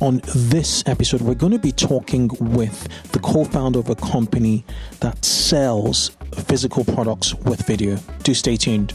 On this episode, we're going to be talking with the co founder of a company that sells physical products with video. Do stay tuned.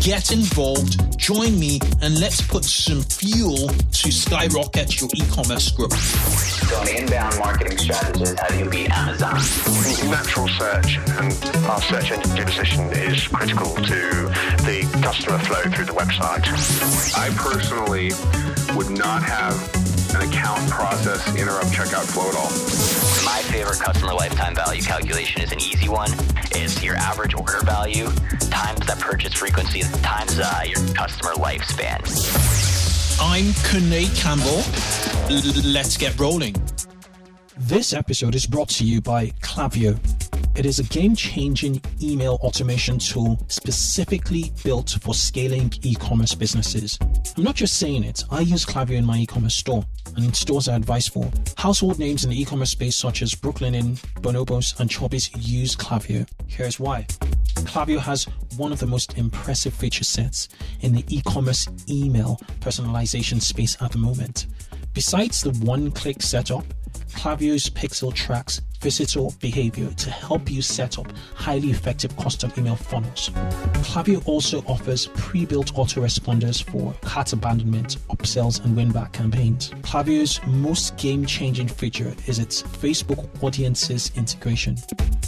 get involved, join me, and let's put some fuel to skyrocket your e-commerce growth. So an inbound marketing strategist, how do you beat Amazon? Natural search and our search engine position is critical to the customer flow through the website. I personally would not have an account process interrupt checkout flow at all. My favorite customer lifetime value calculation is an easy one. It's your average order value times that purchase frequency times uh, your customer lifespan. I'm Kunle Campbell. L- let's get rolling. This episode is brought to you by Klaviyo. It is a game changing email automation tool specifically built for scaling e commerce businesses. I'm not just saying it, I use Klaviyo in my e commerce store and in stores I advise for. Household names in the e commerce space, such as Brooklinen, Bonobos, and Chubbies, use Klaviyo. Here's why. Klaviyo has one of the most impressive feature sets in the e commerce email personalization space at the moment. Besides the one click setup, Klaviyo's Pixel tracks visitor behavior to help you set up highly effective custom email funnels. Klaviyo also offers pre-built autoresponders for cart abandonment, upsells, and win-back campaigns. Klaviyo's most game-changing feature is its Facebook Audiences integration,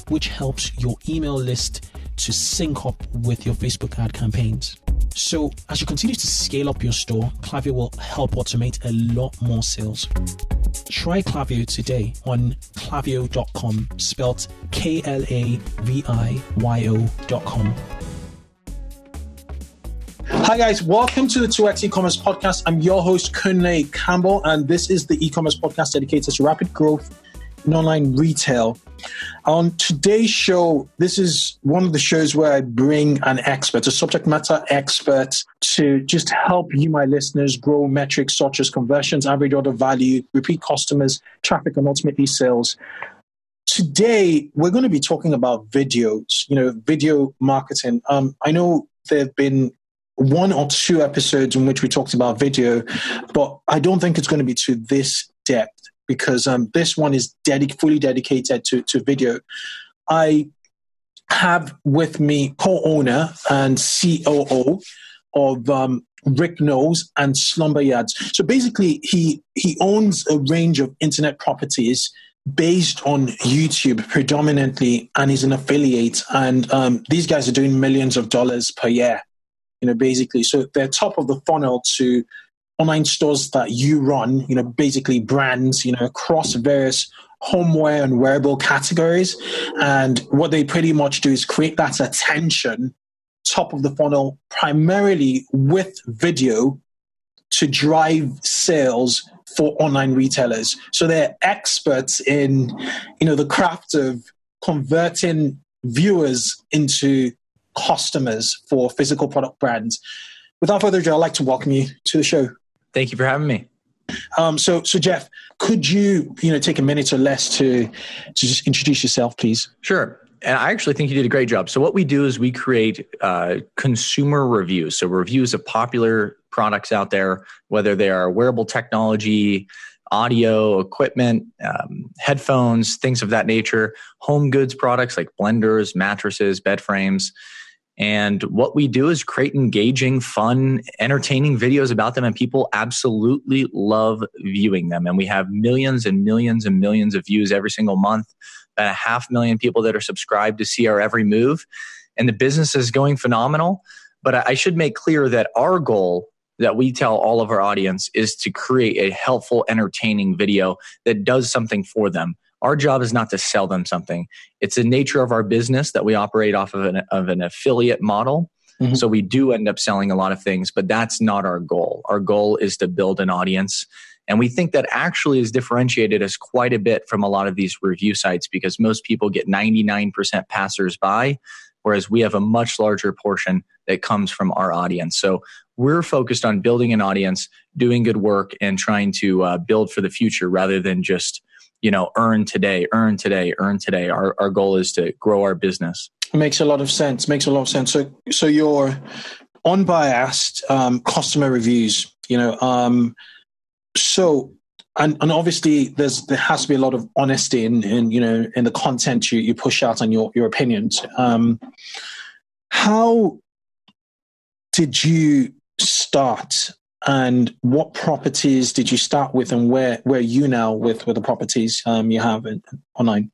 which helps your email list to sync up with your Facebook ad campaigns. So, as you continue to scale up your store, Klaviyo will help automate a lot more sales. Try Klaviyo today on klaviyo.com, spelt K L A V I Y O.com. Hi, guys. Welcome to the 2x e-commerce podcast. I'm your host, Kunle Campbell, and this is the e-commerce podcast dedicated to rapid growth in online retail. On today's show, this is one of the shows where I bring an expert, a subject matter expert, to just help you, my listeners, grow metrics such as conversions, average order value, repeat customers, traffic, and ultimately sales. Today, we're going to be talking about videos, you know, video marketing. Um, I know there have been one or two episodes in which we talked about video, but I don't think it's going to be to this depth because um, this one is fully dedicated to, to video. I have with me co-owner and COO of um, RizKnows and Slumber Yards. So basically, he he owns a range of internet properties based on YouTube predominantly, and he's an affiliate. And um, these guys are doing millions of dollars per year. You know, basically, so they're top of the funnel to online stores that you run, you know, basically brands, you know, across various homeware and wearable categories. And what they pretty much do is create that attention top of the funnel primarily with video to drive sales for online retailers. So they're experts in, you know, the craft of converting viewers into customers for physical product brands. Without further ado, I'd like to welcome you to the show. Thank you for having me. Um, so, so Jeff, could you, you know, take a minute or less to to just introduce yourself, please? Sure. And I actually think you did a great job. So, what we do is we create uh, consumer reviews. So, reviews of popular products out there, whether they are wearable technology, audio, equipment, um, headphones, things of that nature, home goods products like blenders, mattresses, bed frames. And what we do is create engaging, fun, entertaining videos about them, and people absolutely love viewing them. And we have millions and millions and millions of views every single month, about a half million people that are subscribed to see our every move. And the business is going phenomenal. But I should make clear that our goal that we tell all of our audience is to create a helpful, entertaining video that does something for them our job is not to sell them something. It's the nature of our business that we operate off of an, of an affiliate model. Mm-hmm. So we do end up selling a lot of things, but that's not our goal. Our goal is to build an audience And we think that actually has differentiated us quite a bit from a lot of these review sites because most people get 99% passers by, whereas we have a much larger portion that comes from our audience. So we're focused on building an audience, doing good work, and trying to uh, build for the future rather than just you know earn today, earn today, earn today. Our our goal is to grow our business. It makes a lot of sense. Makes a lot of sense. So so your unbiased um, customer reviews. You know, um, so and, and obviously there's there has to be a lot of honesty in, in you know in the content you, you push out on your your opinions. Um, how did you start and what properties did you start with and where where you now with with the properties um, you have in, online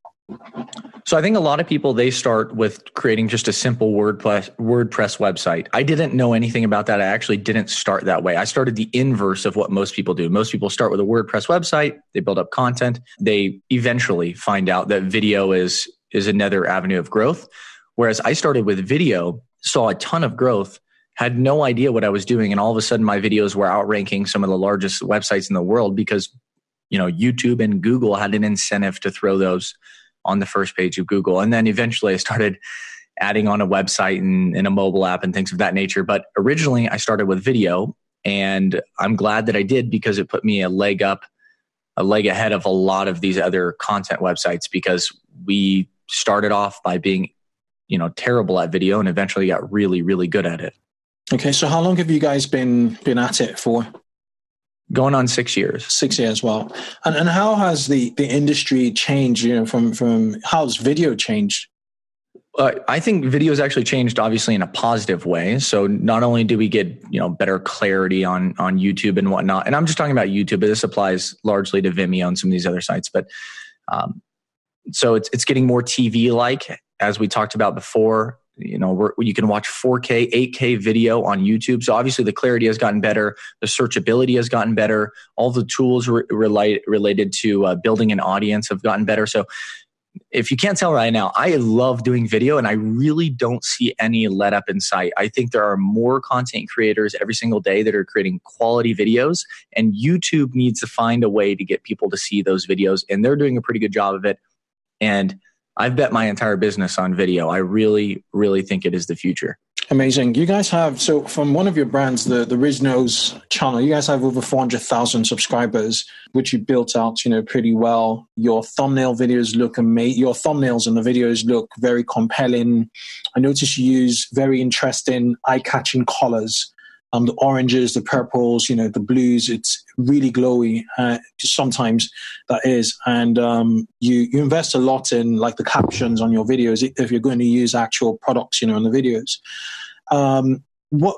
so I think a lot of people they start with creating just a simple WordPress WordPress website. I didn't know anything about that. I actually didn't start that way. I started the inverse of what most people do. Most people start with a WordPress website, they build up content, they eventually find out that video is is another avenue of growth. Whereas I started with video, saw a ton of growth, had no idea what I was doing and all of a sudden my videos were outranking some of the largest websites in the world because you know YouTube and Google had an incentive to throw those on the first page of Google. And then eventually I started adding on a website and, and, a mobile app and things of that nature. But originally I started with video and I'm glad that I did because it put me a leg up, a leg ahead of a lot of these other content websites because we started off by being, you know, terrible at video and eventually got really, really good at it. Okay. So how long have you guys been, been at it for? going on six years. Six years, well. And and how has the the industry changed? You know, from from how's video changed? Uh, I think video has actually changed, obviously, in a positive way. So not only do we get you know better clarity on on YouTube and whatnot, and I'm just talking about YouTube, but this applies largely to Vimeo and some of these other sites. But um, so it's it's getting more TV like, as we talked about before you know you can watch 4k 8k video on youtube. So obviously the clarity has gotten better the searchability has gotten better all the tools re- relate, related to uh, building an audience have gotten better. So if you can't tell right now i love doing video and i really don't see any let up in sight. I think there are more content creators every single day that are creating quality videos and youtube needs to find a way to get people to see those videos and they're doing a pretty good job of it. And I've bet my entire business on video. I really, really think it is the future. Amazing. You guys have so from one of your brands, the the RizKnows channel. You guys have over four hundred thousand subscribers, which you built out, you know, pretty well. Your thumbnail videos look amazing. Your thumbnails and the videos look very compelling. I notice you use very interesting, eye catching colors um, the oranges, the purples, you know, the blues. It's really glowy. Uh, sometimes that is, and um, you you invest a lot in like the captions on your videos if you're going to use actual products, you know, in the videos. Um, what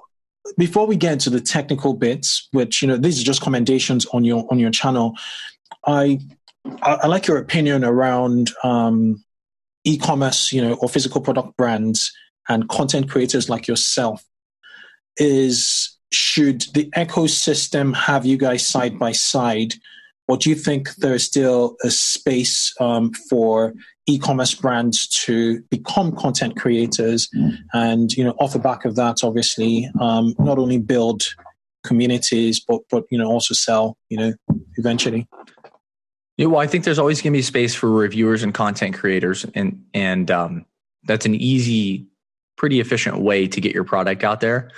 before we get into the technical bits, which you know, these are just commendations on your on your channel. I I, I like your opinion around um, e-commerce, you know, or physical product brands and content creators like yourself is should the ecosystem have you guys side by side? Or do you think there's still a space um, for e-commerce brands to become content creators and you know off the back of that obviously um, not only build communities but but you know also sell you know eventually yeah, well i think there's always going to be space for reviewers and content creators and and um, that's an easy pretty efficient way to get your product out there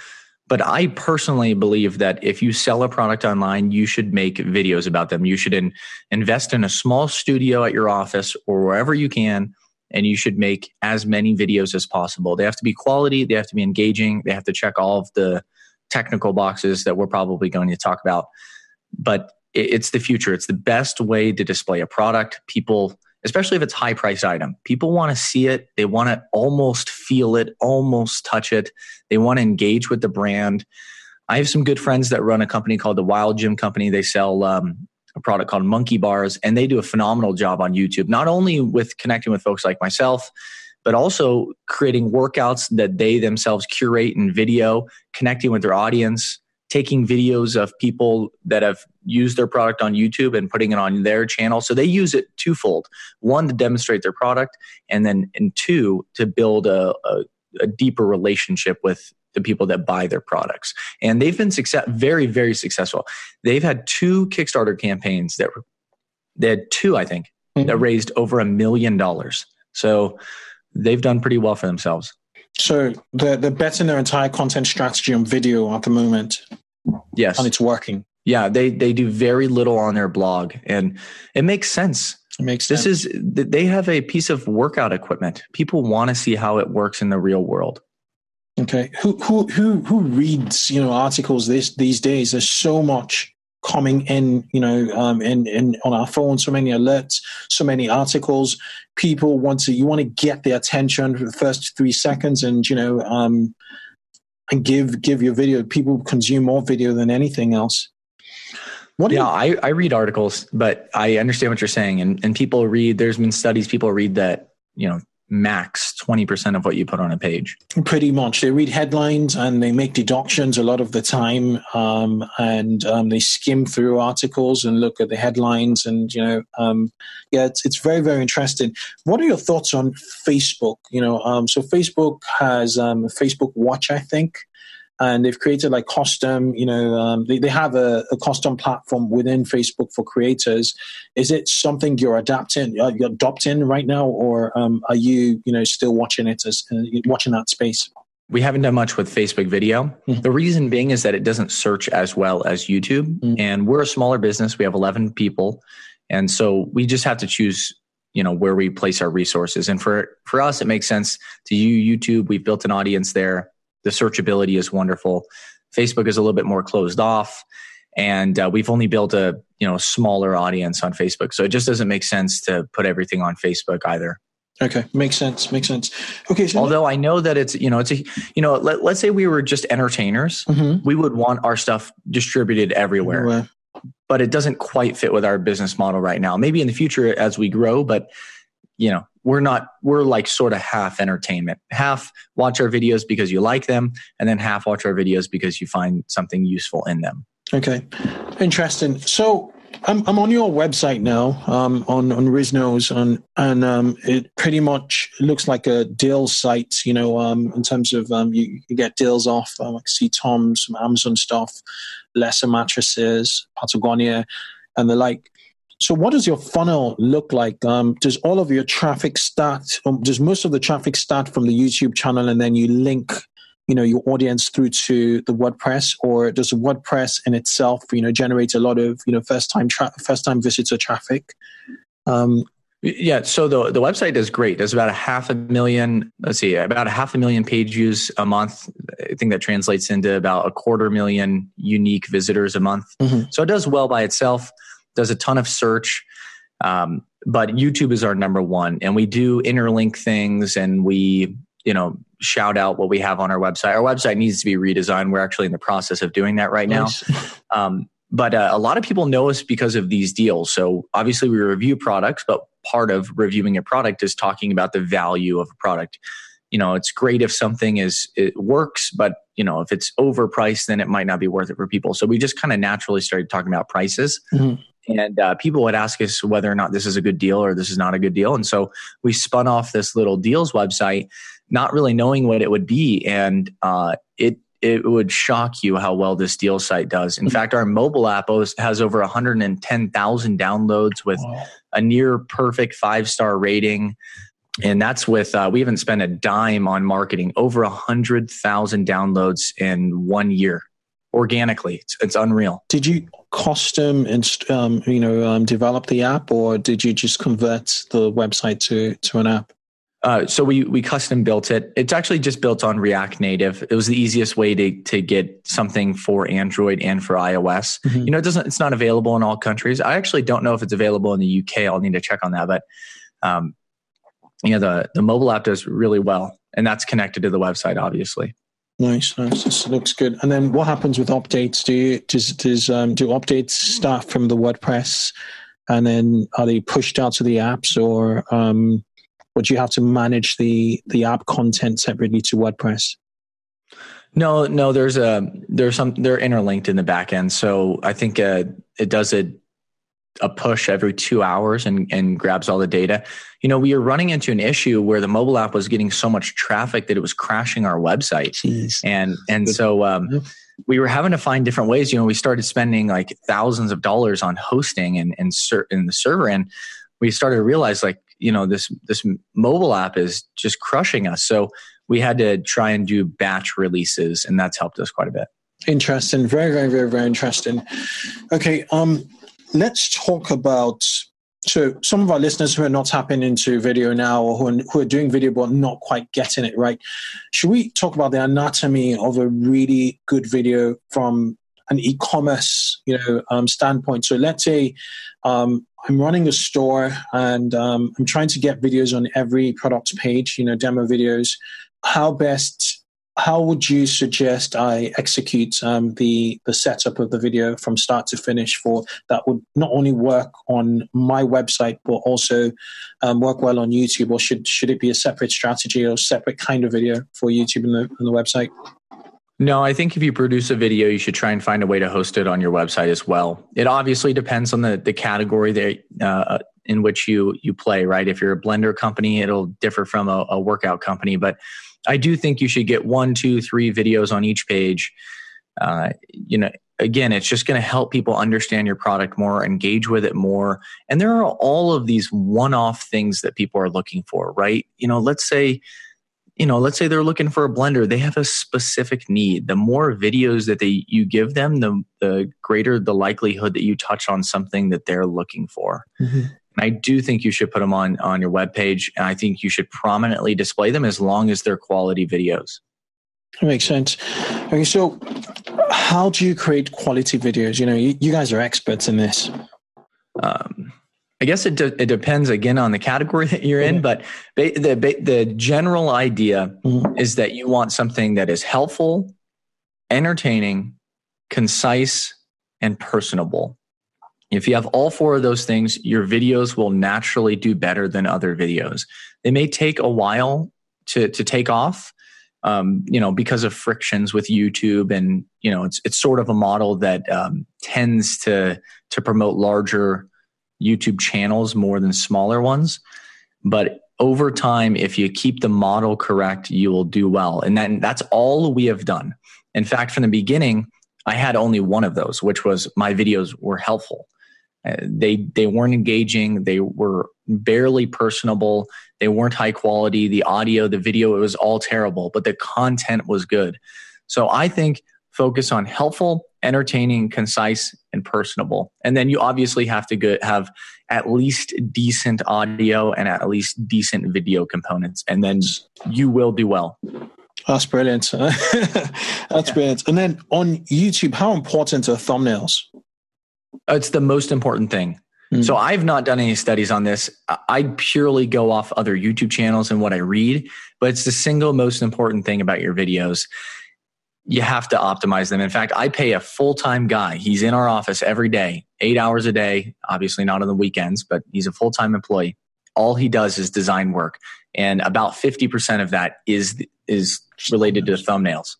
but I personally believe that if you sell a product online, you should make videos about them. You should in, invest in a small studio at your office or wherever you can, and you should make as many videos as possible. They have to be quality, they have to be engaging, they have to check all of the technical boxes that we're probably going to talk about. But it's the future. It's the best way to display a product. People especially if it's high priced item. People want to see it. They want to almost feel it, almost touch it. They want to engage with the brand. I have some good friends that run a company called the Wild Gym Company. They sell um, a product called Monkey Bars, and they do a phenomenal job on YouTube, not only with connecting with folks like myself, but also creating workouts that they themselves curate in video, connecting with their audience, taking videos of people that have used their product on YouTube and putting it on their channel. So they use it twofold one, to demonstrate their product, and then, and two, to build a, a, a deeper relationship with the people that buy their products. And they've been success, very, very successful. They've had two Kickstarter campaigns that they had two, I think, mm-hmm. that raised over a million dollars. So they've done pretty well for themselves. So they're, they're betting their entire content strategy on video at the moment. Yes. And it's working. Yeah, they, they do very little on their blog and it makes sense. It makes sense. This is, they have a piece of workout equipment. People want to see how it works in the real world. Okay. Who, who, who, who reads, you know, articles this, these days? There's so much coming in, you know, um, in, in on our phone, so many alerts, so many articles. People want to, you want to get their attention for the first three seconds, and you know, um, and give give your video. People consume more video than anything else. What yeah, you- I, I read articles, but I understand what you're saying, and and people read. There's been studies. People read that you know max 20% of what you put on a page. Pretty much. They read headlines and they make deductions a lot of the time. Um, and um, they skim through articles and look at the headlines. And, you know, um, yeah, it's, it's very, very interesting. What are your thoughts on Facebook? You know, um, so Facebook has um, Facebook Watch, I think and they've created like custom you know um, they, they have a, a, custom platform within facebook for creators. Is it something you're adapting uh, you're adopting right now? Or um, are you you know still watching it as uh, watching that space? We haven't done much with facebook video. Mm-hmm. the reason being is that it doesn't search as well as youtube. Mm-hmm. and we're a smaller business. We have 11 people. And so we just have to choose you know where we place our resources. And for for us it makes sense to you youtube. We've built an audience there the searchability is wonderful. Facebook is a little bit more closed off, and uh, we've only built a you know smaller audience on Facebook, so it just doesn't make sense to put everything on Facebook either. Okay, makes sense. Makes sense. Okay. So Although I know that it's you know it's a you know let, us say we were just entertainers, mm-hmm. we would want our stuff distributed everywhere. everywhere. But it doesn't quite fit with our business model right now. Maybe in the future as we grow, but you know we're not we're like sort of half entertainment. Half watch our videos because you like them and then half watch our videos because you find something useful in them. Okay. Interesting. So I'm, I'm on your website now um, on on RizKnows on and um, it pretty much looks like a deal site you know um, in terms of um, you, you, get deals off uh, like see Tom's some Amazon stuff Leesa mattresses Patagonia and the like so, what does your funnel look like? Um, does all of your traffic start? Um, does most of the traffic start from the YouTube channel, and then you link, you know, your audience through to the WordPress, or does WordPress in itself, you know, generate a lot of you know first time tra- first time visitor traffic? Um, yeah, so the the website does great. There's about a half a million. Let's see, about a half a million page views a month. I think that translates into about a quarter million unique visitors a month. Mm-hmm. So it does well by itself does a ton of search. Um, but YouTube is our number one, and we do interlink things, and we you know shout out what we have on our website. Our website needs to be redesigned. We're actually in the process of doing that right nice. now. Um, but uh, a lot of people know us because of these deals. So obviously we review products, but part of reviewing a product is talking about the value of a product. You know, it's great if something is it works, but you know, if it's overpriced, then it might not be worth it for people. So we just kind of naturally started talking about prices. Mm-hmm and uh, people would ask us whether or not this is a good deal or this is not a good deal and so we spun off this little deals website not really knowing what it would be and uh, it it would shock you how well this deal site does. In fact, our mobile app has over 110,000 downloads with wow. a near perfect five star rating. And that's with, uh, we haven't spent a dime on marketing, over 100,000 downloads in one year organically. It's, it's unreal. Did you custom and um, you know um, develop the app, or did you just convert the website to to an app? Uh, so we we custom built it. It's actually just built on React Native. It was the easiest way to to get something for Android and for iOS. Mm-hmm. You know, it doesn't. It's not available in all countries. I actually don't know if it's available in the UK. I'll need to check on that. But um, you know, the the mobile app does really well, and that's connected to the website, obviously. Nice, nice. This looks good. And then what happens with updates? Do you, does, does um, do updates start from the WordPress, and then are they pushed out to the apps, or um, would you have to manage the the app content separately to WordPress? No, no. There's a there's some they're interlinked in the back end, so I think uh, it does it a push every two hours and, and grabs all the data. You know, we were running into an issue where the mobile app was getting so much traffic that it was crashing our website. Jeez. And and so um, we were having to find different ways. You know, we started spending like thousands of dollars on hosting and and ser- in the server, and we started to realize like you know this this mobile app is just crushing us. So we had to try and do batch releases, and that's helped us quite a bit. Interesting. Very, very, very, very interesting. Okay. Um, let's talk about so some of our listeners who are not tapping into video now or who are, who are doing video but not quite getting it right should we talk about the anatomy of a really good video from an e-commerce you know um, standpoint? So let's say um, i'm running a store and um, i'm trying to get videos on every product page you know demo videos. How best how would you suggest I execute um, the the setup of the video from start to finish for that would not only work on my website but also um, work well on YouTube, or should should it be a separate strategy or separate kind of video for YouTube and the, and the website? No, I think if you produce a video, you should try and find a way to host it on your website as well. It obviously depends on the the category that uh, in which you you play. Right, if you're a blender company, it'll differ from a, a workout company, but I do think you should get one, two, three videos on each page. Uh, you know, again, it's just going to help people understand your product more, engage with it more. And there are all of these one off things that people are looking for, right? You know, let's say, you know, let's say they're looking for a blender. They have a specific need. The more videos that they you give them, the the greater the likelihood that you touch on something that they're looking for. Mm-hmm. And I do think you should put them on, on your webpage. And I think you should prominently display them as long as they're quality videos. That makes sense. Okay, so how do you create quality videos? You know, you, you guys are experts in this. Um, I guess it, de- it depends again on the category that you're in, but ba- the ba- the general idea mm-hmm. is that you want something that is helpful, entertaining, concise, and personable. If you have all four of those things, your videos will naturally do better than other videos. They may take a while to, to take off, um, you know, because of frictions with YouTube, and you know, it's it's sort of a model that um, tends to to promote larger YouTube channels more than smaller ones. But over time, if you keep the model correct, you will do well, and then that's all we have done. In fact, from the beginning, I had only one of those, which was my videos were helpful. Uh, they they weren't engaging. They were barely personable. They weren't high quality. The audio, the video, it was all terrible. But the content was good. So I think focus on helpful, entertaining, concise, and personable. And then you obviously have to have at least decent audio and at least decent video components, and then you will do well. That's brilliant. That's yeah. brilliant. And then on YouTube, how important are thumbnails? It's the most important thing. Mm-hmm. So I've not done any studies on this. I purely go off other YouTube channels and what I read, but it's the single most important thing about your videos. You have to optimize them. In fact, I pay a full time guy. He's in our office every day, eight hours a day, obviously not on the weekends, but he's a full time employee. All he does is design work. And about 50% of that is, is related to thumbnails.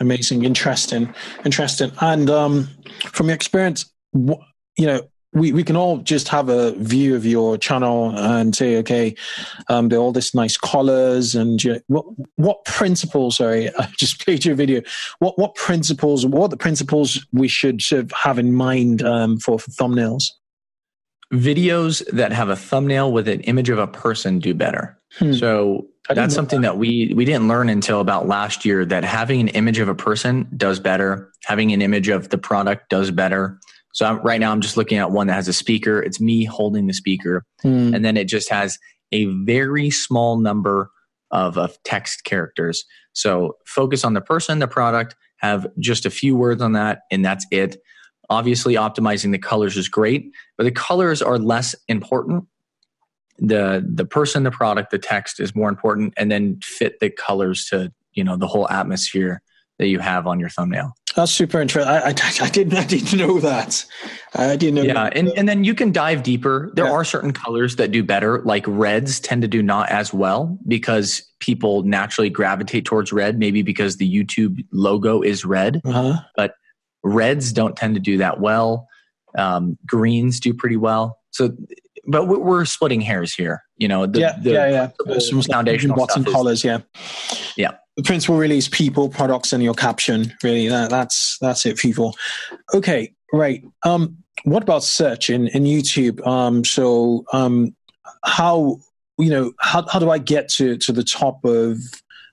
Amazing. Interesting. Interesting. And um, from your experience, you know, we, we can all just have a view of your channel and say, okay, um, there are all this nice colors and you know, what what principles? Sorry, I just played your video. What what principles? What are the principles we should sort of have in mind um, for, for thumbnails? Videos that have a thumbnail with an image of a person do better. Hmm. So that's something that. that we we didn't learn until about last year. That having an image of a person does better. Having an image of the product does better so I'm, right now I'm just looking at one that has a speaker. It's me holding the speaker. Hmm. And then it just has a very small number of, of text characters. So focus on the person, the product, have just a few words on that, and that's it. Obviously, optimizing the colors is great, but the colors are less important. The the person, the product, the text is more important, and then fit the colors to you know the whole atmosphere that you have on your thumbnail. That's super interesting. I, I, I, didn't I didn't know that. I didn't know. Yeah, that. and and then you can dive deeper. There yeah. are certain colors that do better, like reds tend to do not as well because people naturally gravitate towards red. Maybe because the YouTube logo is red, uh-huh. but reds don't tend to do that well. Um, greens do pretty well. So, but we're splitting hairs here. You know, the, yeah, the, yeah, yeah. The, Some foundational bottom colors, yeah, yeah. The principal really is people, products, and your caption. Really, that, that's that's it, people. Okay, right. Um, what about search in in YouTube? Um, so um, how you know how how do I get to to the top of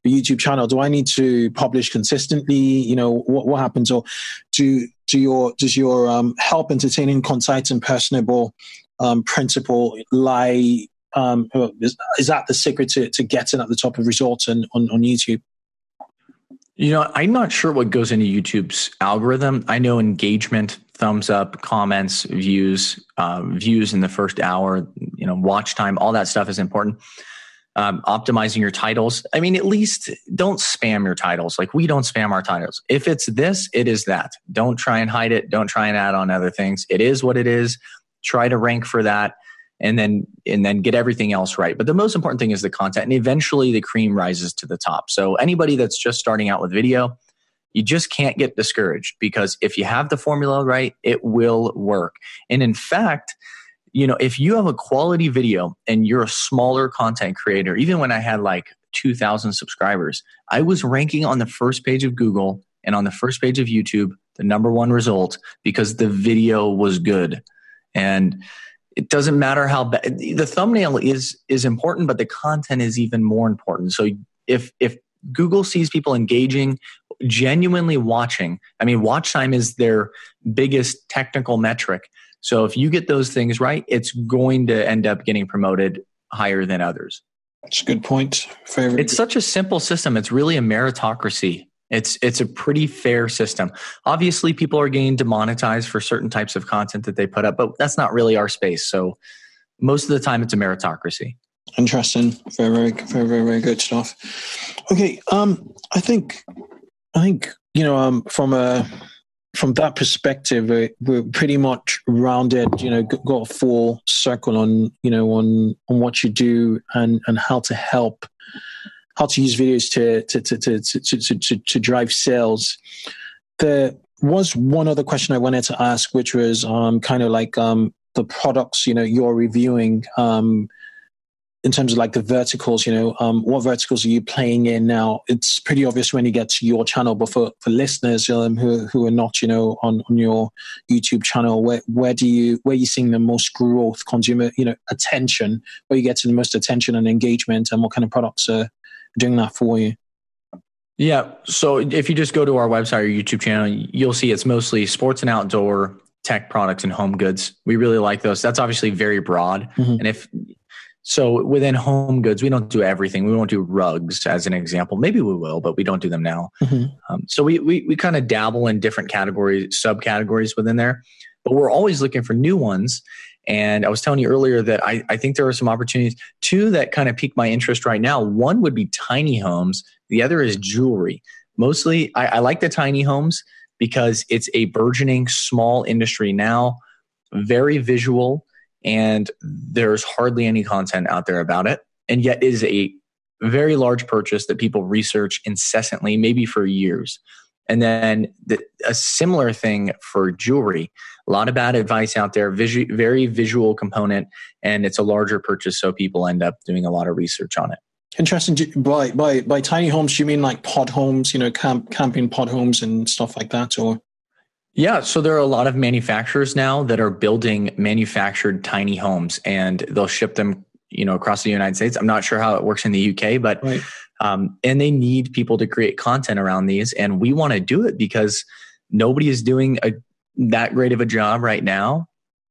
the YouTube channel? Do I need to publish consistently? You know what what happens, or do do your does your um, help entertaining, concise, and personable um, principle lie? Um, is, is, that the secret to, to getting at the top of results on, on, on YouTube? You know, I'm not sure what goes into YouTube's algorithm. I know engagement, thumbs up, comments, views, uh, views in the first hour, you know, watch time, all that stuff is important. Um, optimizing your titles. I mean, at least don't spam your titles. Like we don't spam our titles. If it's this, it is that. Don't try and hide it. Don't try and add on other things. It is what it is. Try to rank for that and then and then get everything else right. But the most important thing is the content and eventually the cream rises to the top. So anybody that's just starting out with video, you just can't get discouraged because if you have the formula right, it will work. And in fact, you know, if you have a quality video and you're a smaller content creator, even when I had like 2000 subscribers, I was ranking on the first page of Google and on the first page of YouTube, the number one result because the video was good. And it doesn't matter how bad the thumbnail is is important but the content is even more important. So if if google sees people engaging genuinely watching i mean watch time is their biggest technical metric. So if you get those things right it's going to end up getting promoted higher than others. That's a good point Favorite. it's such a simple system. It's really a meritocracy it's it's a pretty fair system. Obviously, people are getting demonetized for certain types of content that they put up, but that's not really our space. So most of the time, it's a meritocracy. Interesting. Very, very, very, very, very good stuff. Okay, um, I think, I think you know, um, from a from that perspective, we're pretty much rounded. You know, got a full circle on you know on on what you do and and how to help how to use videos to to to to to, to, to, to drive sales. There was one other question I wanted to ask, which was um, kind of like um, the products you know you're reviewing um, in terms of like the verticals. You know, um, what verticals are you playing in now? It's pretty obvious when you get to your channel, but for, for listeners um, who who are not you know on, on your YouTube channel, where where do you where are you seeing the most growth, consumer you know attention, where you get to the most attention and engagement, and what kind of products are doing that for you? Yeah. So if you just go to our website or YouTube channel, you'll see it's mostly sports and outdoor tech products and home goods. We really like those. That's obviously very broad. Mm-hmm. And if so within home goods, we don't do everything. We won't do rugs as an example. Maybe we will, but we don't do them now. Mm-hmm. Um, so we, we, we kind of dabble in different categories, subcategories within there, but we're always looking for new ones. And I was telling you earlier that I, I think there are some opportunities. Two that kind of pique my interest right now. One would be tiny homes. The other is jewelry. Mostly, I, I like the tiny homes because it's a burgeoning small industry now, very visual, and there's hardly any content out there about it. And yet, it is a very large purchase that people research incessantly, maybe for years. And then the, a similar thing for jewelry. A lot of bad advice out there, visu- very visual component, and it's a larger purchase, so people end up doing a lot of research on it. Interesting. By by by tiny homes, you mean like pod homes, you know, camp, camping pod homes and stuff like that, or? Yeah, so there are a lot of manufacturers now that are building manufactured tiny homes, and they'll ship them, you know, across the United States. I'm not sure how it works in the UK, but right. Um, and they need people to create content around these, and we want to do it because nobody is doing a that great of a job right now.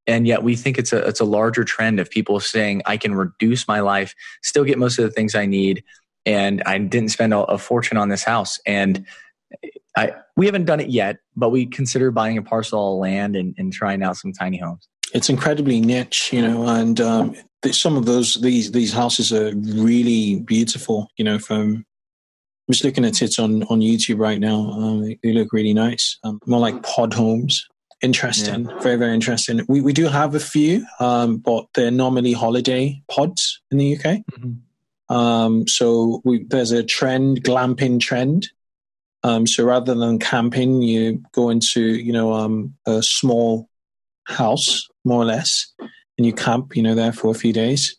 And yet we think it's a it's a larger trend of people saying i can reduce my life still get most of the things i need and i didn't spend a, a fortune on this house. And I, we haven't done it yet but we consider buying a parcel of land and, and trying out some tiny homes it's incredibly niche you know and um, some of those these these houses are really beautiful you know from I'm just looking at it on, on YouTube right now. Um, they, they, look really nice. Um, more like pod homes. Interesting. Yeah. Very, very interesting. We, we do have a few, um, but they're normally holiday pods in the UK. Mm-hmm. Um, so we, there's a trend, glamping trend. Um, so rather than camping, you go into, you know, um, a small house, more or less, and you camp, you know, there for a few days.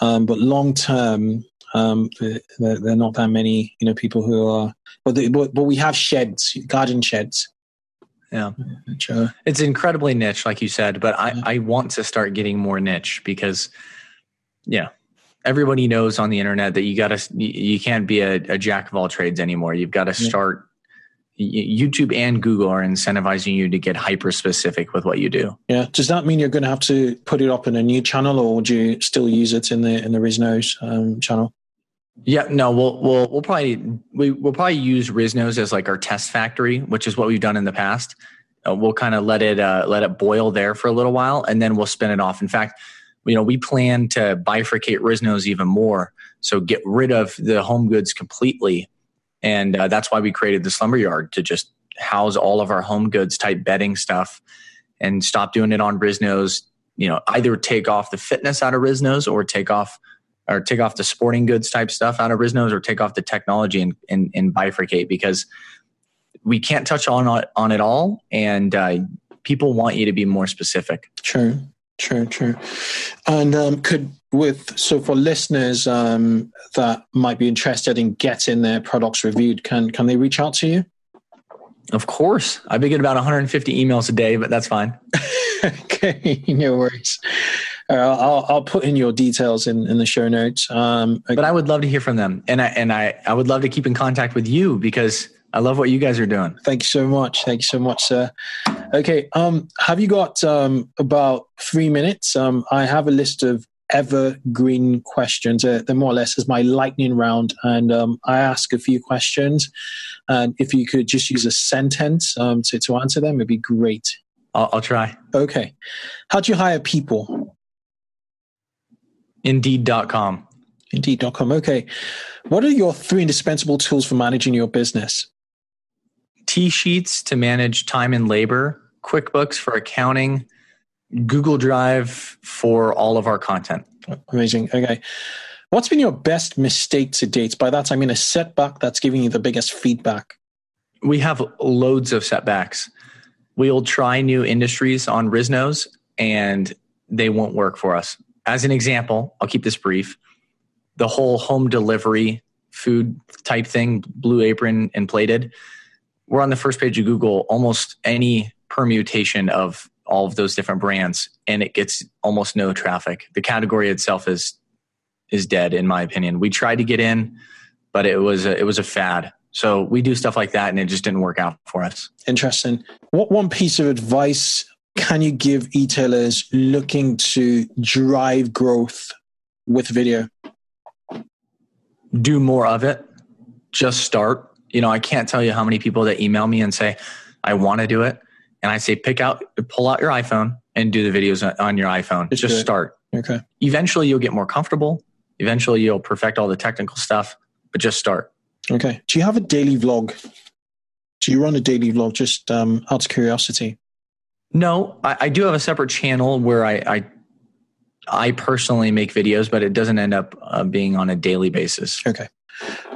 Um, but long term, um, there, there are not that many, you know, people who are. But, the, but but we have sheds, garden sheds. Yeah, are, it's incredibly niche, like you said. But I I want to start getting more niche because, yeah, everybody knows on the internet that you got to you can't be a, a, jack of all trades anymore. You've got to start. YouTube and Google are incentivizing you to get hyper specific with what you do. Yeah. Does that mean you're going to have to put it up in a new channel, or would you still use it in the in the RizKnows um, channel? Yeah, no, we'll we'll we'll probably we will probably use RizKnows as like our test factory, which is what we've done in the past. Uh, we'll kind of let it uh, let it boil there for a little while, and then we'll spin it off. In fact, you know, we plan to bifurcate RizKnows even more. So get rid of the home goods completely. And uh, that's why we created the slumber yard to just house all of our home goods type bedding stuff and stop doing it on RizKnows. You know, either take off the fitness out of RizKnows or take off or take off the sporting goods type stuff out of RizKnows or take off the technology and, and, and bifurcate because we can't touch on on it all and uh, people want you to be more specific. True. True, true. And um, could with so for listeners um, that might be interested in getting their products reviewed, can can they reach out to you? Of course, I begin about 150 emails a day, but that's fine. okay, no worries. Uh, I'll, I'll put in your details in, in the show notes. Um, okay. But I would love to hear from them, and I and I I would love to keep in contact with you because I love what you guys are doing. Thank you so much. Thank you so much, sir. Okay, um, have you got um, about three minutes? Um, I have a list of evergreen questions. Uh, they're more or less as my lightning round, and um, I ask a few questions. And if you could just use a sentence um, to, to answer them, it'd be great. I'll, I'll try. Okay. How do you hire people? Indeed.com. Indeed.com. Okay. What are your three indispensable tools for managing your business? T-Sheets to manage time and labor, QuickBooks for accounting, Google Drive for all of our content. Amazing. Okay. What's been your best mistake to date? By that, I mean a setback that's giving you the biggest feedback. We have loads of setbacks. We'll try new industries on RizKnows and they won't work for us. As an example, I'll keep this brief. The whole home delivery food type thing, blue apron and plated we're on the first page of Google almost any permutation of all of those different brands and it gets almost no traffic. The category itself is is dead in my opinion. We tried to get in but it was a, it was a fad. So we do stuff like that and it just didn't work out for us. Interesting. What one piece of advice can you give retailers looking to drive growth with video? Do more of it. Just start you know, I can't tell you how many people that email me and say, I want to do it. And I say, pick out, pull out your iPhone and do the videos on your iPhone. Just start. Okay. Eventually you'll get more comfortable. Eventually you'll perfect all the technical stuff, but just start. Okay. Do you have a daily vlog? Do you run a daily vlog just um, out of curiosity? No, I, I do have a separate channel where I, I, I personally make videos, but it doesn't end up uh, being on a daily basis. Okay.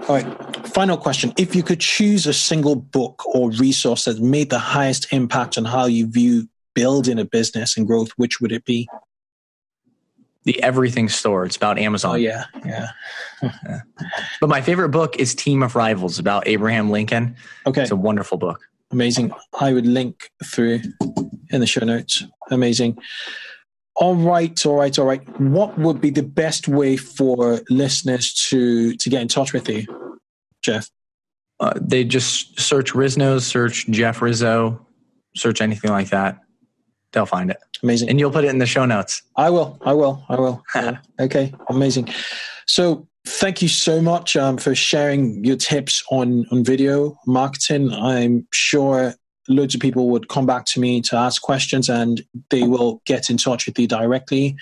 All right. Final question. If you could choose a single book or resource that made the highest impact on how you view building a business and growth, which would it be? The Everything Store. It's about Amazon. Oh, yeah. Yeah. yeah. But my favorite book is Team of Rivals about Abraham Lincoln. Okay. It's a wonderful book. Amazing. I would link through in the show notes. Amazing. All right, all right, all right. What would be the best way for listeners to to get in touch with you, Jeff? Uh, they just search RizKnows, search Jeff Rizzo, search anything like that. They'll find it. Amazing. And you'll put it in the show notes. I will. I will. I will. okay. Amazing. So thank you so much um, for sharing your tips on on video marketing. I'm sure loads of people would come back to me to ask questions and they will get in touch with you directly,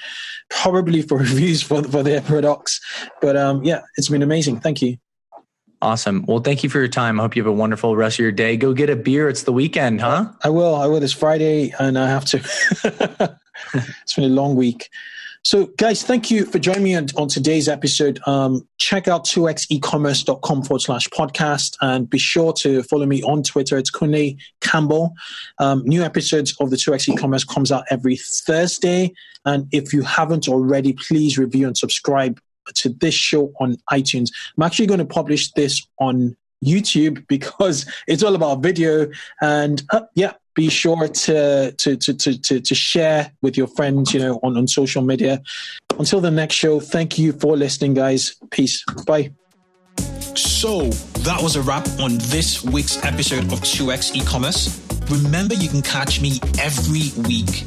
probably for reviews for, for their products. But um, yeah, it's been amazing. Thank you. Awesome. Well, thank you for your time. I hope you have a wonderful rest of your day. Go get a beer. It's the weekend, huh? I will. I will. It's Friday and I have to. it's been a long week. So, guys, thank you for joining me on, on today's episode. Um, check out 2xecommerce.com forward slash podcast and be sure to follow me on Twitter. It's Kunle Campbell. Um, new episodes of the 2x e-commerce comes out every Thursday. And if you haven't already, please review and subscribe to this show on iTunes. I'm actually going to publish this on YouTube because it's all about video. And uh, yeah, be sure to, to, to, to, to, share with your friends, you know, on, on social media. Until the next show, thank you for listening, guys. Peace. Bye. So that was a wrap on this week's episode of 2x e-commerce. Remember, you can catch me every week